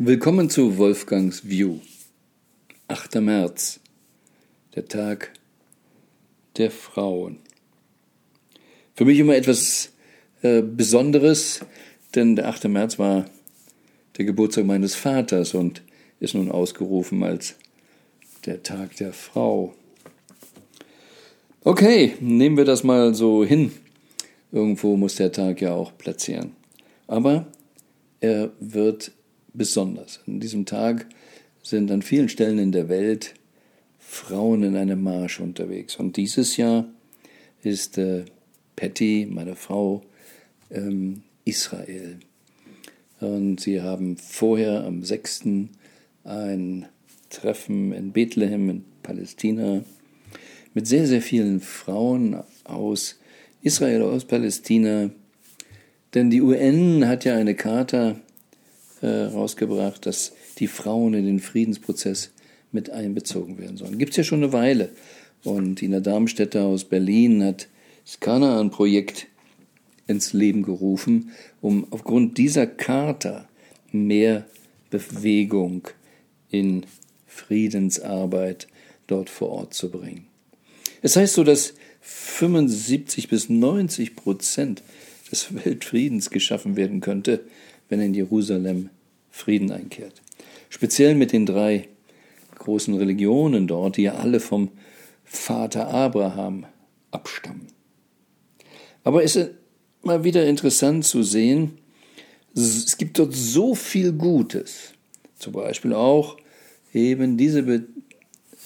Willkommen zu Wolfgangs View. 8. März, der Tag der Frauen. Für mich immer etwas äh, Besonderes, denn der 8. März war der Geburtstag meines Vaters und ist nun ausgerufen als der Tag der Frau. Okay, nehmen wir das mal so hin. Irgendwo muss der Tag ja auch platzieren. Aber er wird besonders. An diesem Tag sind an vielen Stellen in der Welt Frauen in einem Marsch unterwegs. Und dieses Jahr ist äh, Patty, meine Frau, ähm, Israel. Und sie haben vorher am 6. ein Treffen in Bethlehem in Palästina mit sehr, sehr vielen Frauen aus Israel, aus Palästina. Denn die UN hat ja eine Charta äh, rausgebracht, dass die Frauen in den Friedensprozess mit einbezogen werden sollen. Gibt es ja schon eine Weile. Und Ina Darmstädter aus Berlin hat das Kanaan-Projekt ins Leben gerufen, um aufgrund dieser Charta mehr Bewegung in Friedensarbeit dort vor Ort zu bringen. Es heißt so, dass 75 bis 90 Prozent des Weltfriedens geschaffen werden könnte, wenn in Jerusalem Frieden einkehrt. Speziell mit den drei großen Religionen dort, die ja alle vom Vater Abraham abstammen. Aber es ist mal wieder interessant zu sehen, es gibt dort so viel Gutes. Zum Beispiel auch eben diese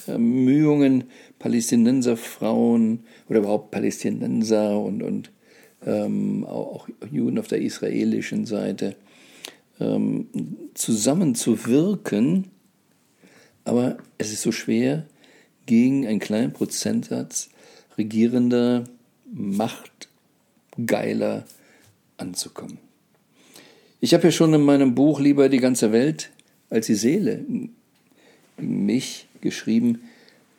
Bemühungen, Palästinenserfrauen oder überhaupt Palästinenser und, und ähm, auch Juden auf der israelischen Seite ähm, zusammenzuwirken, aber es ist so schwer, gegen einen kleinen Prozentsatz regierender, machtgeiler anzukommen. Ich habe ja schon in meinem Buch Lieber die ganze Welt als die Seele mich geschrieben,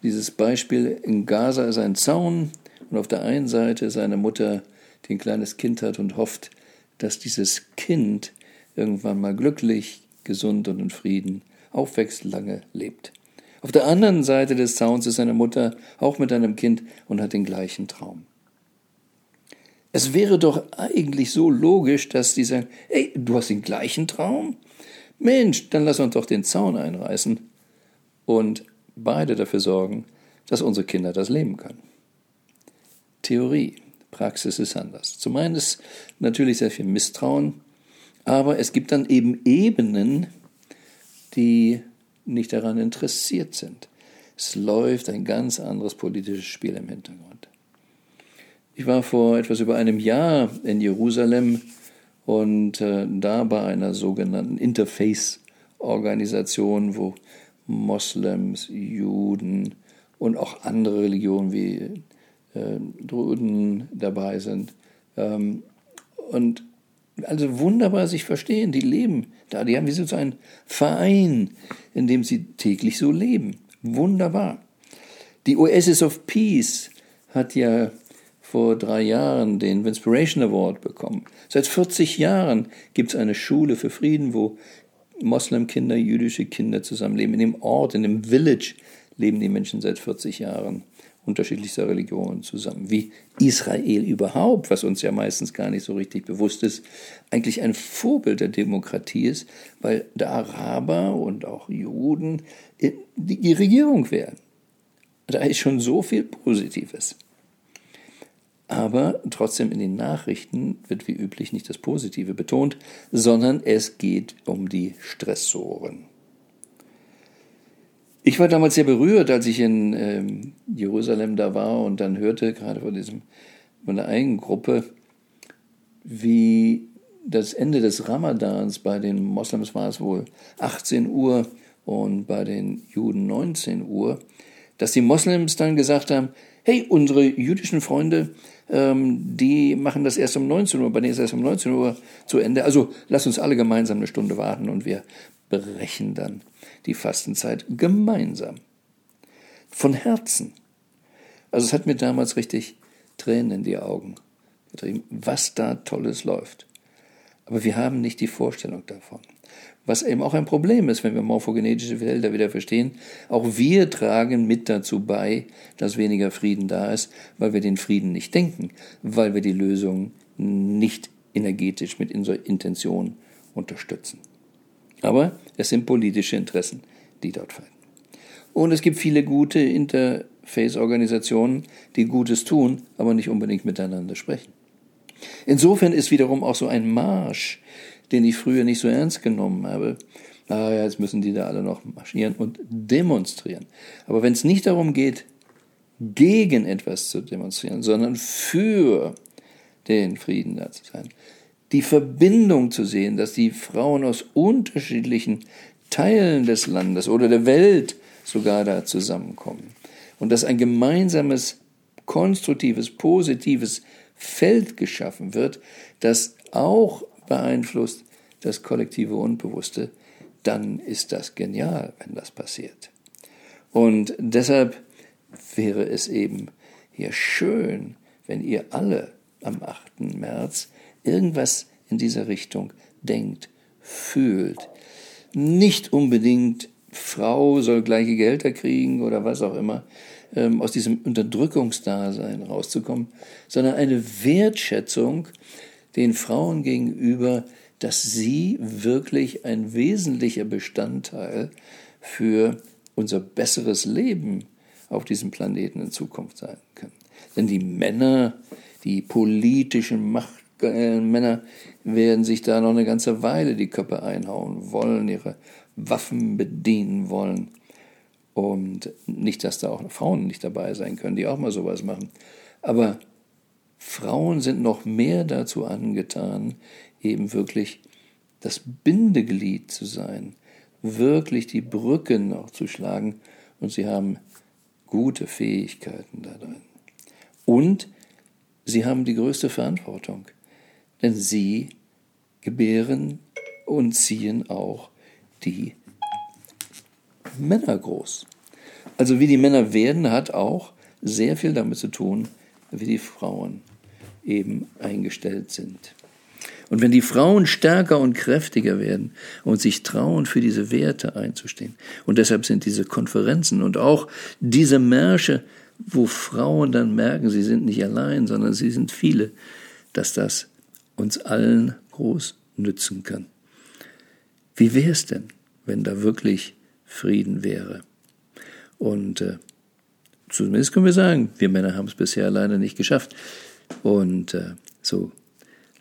dieses Beispiel in Gaza ist ein Zaun und auf der einen Seite seine Mutter, die ein kleines Kind hat und hofft, dass dieses Kind irgendwann mal glücklich, gesund und in Frieden aufwächst, lange lebt. Auf der anderen Seite des Zauns ist seine Mutter auch mit einem Kind und hat den gleichen Traum. Es wäre doch eigentlich so logisch, dass die sagen, ey, du hast den gleichen Traum? Mensch, dann lass uns doch den Zaun einreißen und beide dafür sorgen, dass unsere Kinder das leben können. Theorie, Praxis ist anders. Zum einen ist natürlich sehr viel Misstrauen, aber es gibt dann eben Ebenen, die nicht daran interessiert sind. Es läuft ein ganz anderes politisches Spiel im Hintergrund. Ich war vor etwas über einem Jahr in Jerusalem und äh, da bei einer sogenannten Interface-Organisation, wo Moslems, Juden und auch andere Religionen wie äh, Druden dabei sind. Ähm, und also wunderbar sich verstehen, die leben da, die haben wie so einen Verein, in dem sie täglich so leben. Wunderbar. Die Oasis of Peace hat ja vor drei Jahren den Inspiration Award bekommen. Seit 40 Jahren gibt es eine Schule für Frieden, wo Moslemkinder, jüdische Kinder zusammenleben. In dem Ort, in dem Village leben die Menschen seit 40 Jahren unterschiedlichster Religionen zusammen. Wie Israel überhaupt, was uns ja meistens gar nicht so richtig bewusst ist, eigentlich ein Vorbild der Demokratie ist, weil der Araber und auch Juden die Regierung wären. Da ist schon so viel Positives. Aber trotzdem in den Nachrichten wird wie üblich nicht das Positive betont, sondern es geht um die Stressoren. Ich war damals sehr berührt, als ich in ähm, Jerusalem da war und dann hörte, gerade von diesem, von der einen Gruppe, wie das Ende des Ramadans bei den Moslems war es wohl 18 Uhr und bei den Juden 19 Uhr, dass die Moslems dann gesagt haben, hey, unsere jüdischen Freunde, ähm, die machen das erst um 19 Uhr, bei denen ist erst um 19 Uhr zu Ende. Also lass uns alle gemeinsam eine Stunde warten und wir brechen dann die Fastenzeit gemeinsam. Von Herzen. Also es hat mir damals richtig Tränen in die Augen getrieben, was da Tolles läuft. Aber wir haben nicht die Vorstellung davon. Was eben auch ein Problem ist, wenn wir morphogenetische Felder wieder verstehen. Auch wir tragen mit dazu bei, dass weniger Frieden da ist, weil wir den Frieden nicht denken, weil wir die Lösung nicht energetisch mit unserer Intention unterstützen. Aber es sind politische Interessen, die dort fallen. Und es gibt viele gute Interface-Organisationen, die Gutes tun, aber nicht unbedingt miteinander sprechen. Insofern ist wiederum auch so ein Marsch, den ich früher nicht so ernst genommen habe. Ah ja, jetzt müssen die da alle noch marschieren und demonstrieren. Aber wenn es nicht darum geht, gegen etwas zu demonstrieren, sondern für den Frieden da zu sein, die Verbindung zu sehen, dass die Frauen aus unterschiedlichen Teilen des Landes oder der Welt sogar da zusammenkommen und dass ein gemeinsames, konstruktives, positives Feld geschaffen wird, das auch beeinflusst das kollektive Unbewusste, dann ist das genial, wenn das passiert. Und deshalb wäre es eben hier schön, wenn ihr alle am 8. März irgendwas in dieser Richtung denkt, fühlt. Nicht unbedingt Frau soll gleiche Gelder kriegen oder was auch immer, ähm, aus diesem Unterdrückungsdasein rauszukommen, sondern eine Wertschätzung den Frauen gegenüber, dass sie wirklich ein wesentlicher Bestandteil für unser besseres Leben auf diesem Planeten in Zukunft sein können. Denn die Männer, die politischen Machtmänner, werden sich da noch eine ganze Weile die Köpfe einhauen wollen, ihre Waffen bedienen wollen. Und nicht, dass da auch Frauen nicht dabei sein können, die auch mal sowas machen. Aber Frauen sind noch mehr dazu angetan, eben wirklich das Bindeglied zu sein, wirklich die Brücken noch zu schlagen und sie haben gute Fähigkeiten da drin. Und sie haben die größte Verantwortung, denn sie gebären und ziehen auch die Männer groß. Also wie die Männer werden, hat auch sehr viel damit zu tun, wie die Frauen eben eingestellt sind. Und wenn die Frauen stärker und kräftiger werden und sich trauen, für diese Werte einzustehen, und deshalb sind diese Konferenzen und auch diese Märsche, wo Frauen dann merken, sie sind nicht allein, sondern sie sind viele, dass das uns allen groß nützen kann. Wie wäre es denn, wenn da wirklich Frieden wäre? Und äh, zumindest können wir sagen, wir Männer haben es bisher leider nicht geschafft. Und äh, so,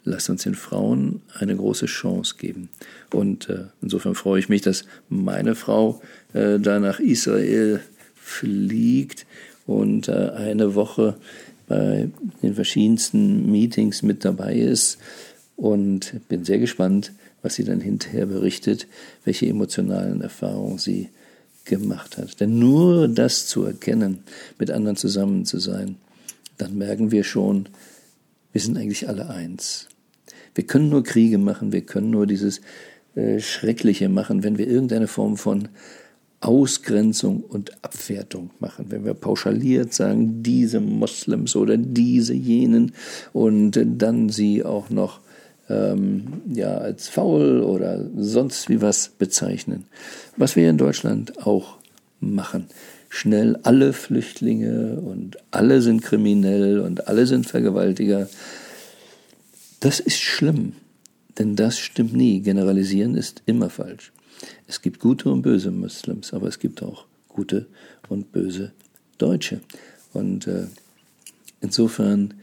lasst uns den Frauen eine große Chance geben. Und äh, insofern freue ich mich, dass meine Frau äh, da nach Israel fliegt und äh, eine Woche bei den verschiedensten Meetings mit dabei ist. Und bin sehr gespannt, was sie dann hinterher berichtet, welche emotionalen Erfahrungen sie gemacht hat. Denn nur das zu erkennen, mit anderen zusammen zu sein, dann merken wir schon, wir sind eigentlich alle eins. Wir können nur Kriege machen, wir können nur dieses äh, Schreckliche machen, wenn wir irgendeine Form von Ausgrenzung und Abwertung machen, wenn wir pauschaliert sagen, diese Moslems oder diese jenen und dann sie auch noch ähm, ja, als faul oder sonst wie was bezeichnen. Was wir in Deutschland auch machen. Schnell alle Flüchtlinge und alle sind kriminell und alle sind Vergewaltiger. Das ist schlimm, denn das stimmt nie. Generalisieren ist immer falsch. Es gibt gute und böse Muslims, aber es gibt auch gute und böse Deutsche. Und äh, insofern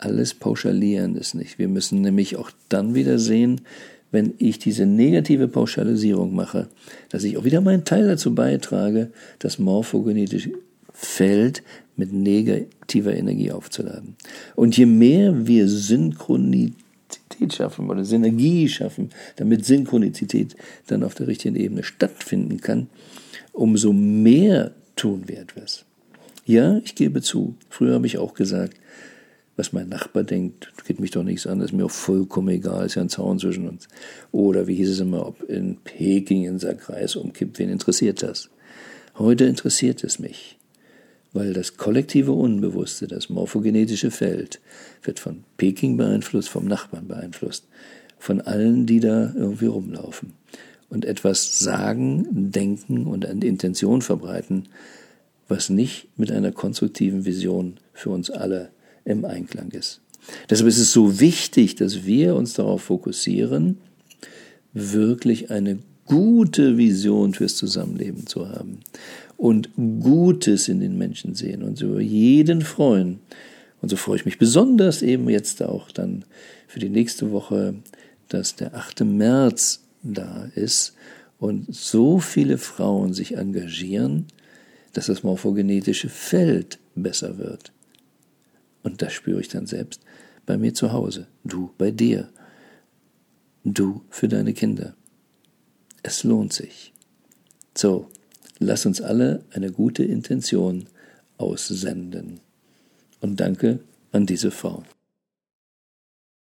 alles pauschalieren ist nicht. Wir müssen nämlich auch dann wieder sehen, wenn ich diese negative Pauschalisierung mache, dass ich auch wieder meinen Teil dazu beitrage, das morphogenetische Feld mit negativer Energie aufzuladen. Und je mehr wir Synchronität schaffen oder Synergie schaffen, damit Synchronizität dann auf der richtigen Ebene stattfinden kann, umso mehr tun wir etwas. Ja, ich gebe zu, früher habe ich auch gesagt, was mein Nachbar denkt, geht mich doch nichts an, ist mir auch vollkommen egal, ist ja ein Zaun zwischen uns. Oder wie hieß es immer, ob in Peking in Kreis umkippt, wen interessiert das? Heute interessiert es mich, weil das kollektive Unbewusste, das morphogenetische Feld, wird von Peking beeinflusst, vom Nachbarn beeinflusst. von allen, die da irgendwie rumlaufen und etwas sagen, denken und eine Intention verbreiten, was nicht mit einer konstruktiven Vision für uns alle im Einklang ist. Deshalb ist es so wichtig, dass wir uns darauf fokussieren, wirklich eine gute Vision fürs Zusammenleben zu haben und Gutes in den Menschen sehen und über jeden freuen. Und so freue ich mich besonders eben jetzt auch dann für die nächste Woche, dass der 8. März da ist und so viele Frauen sich engagieren, dass das morphogenetische Feld besser wird. Und das spüre ich dann selbst bei mir zu Hause, du bei dir, du für deine Kinder. Es lohnt sich. So, lass uns alle eine gute Intention aussenden. Und danke an diese Frau.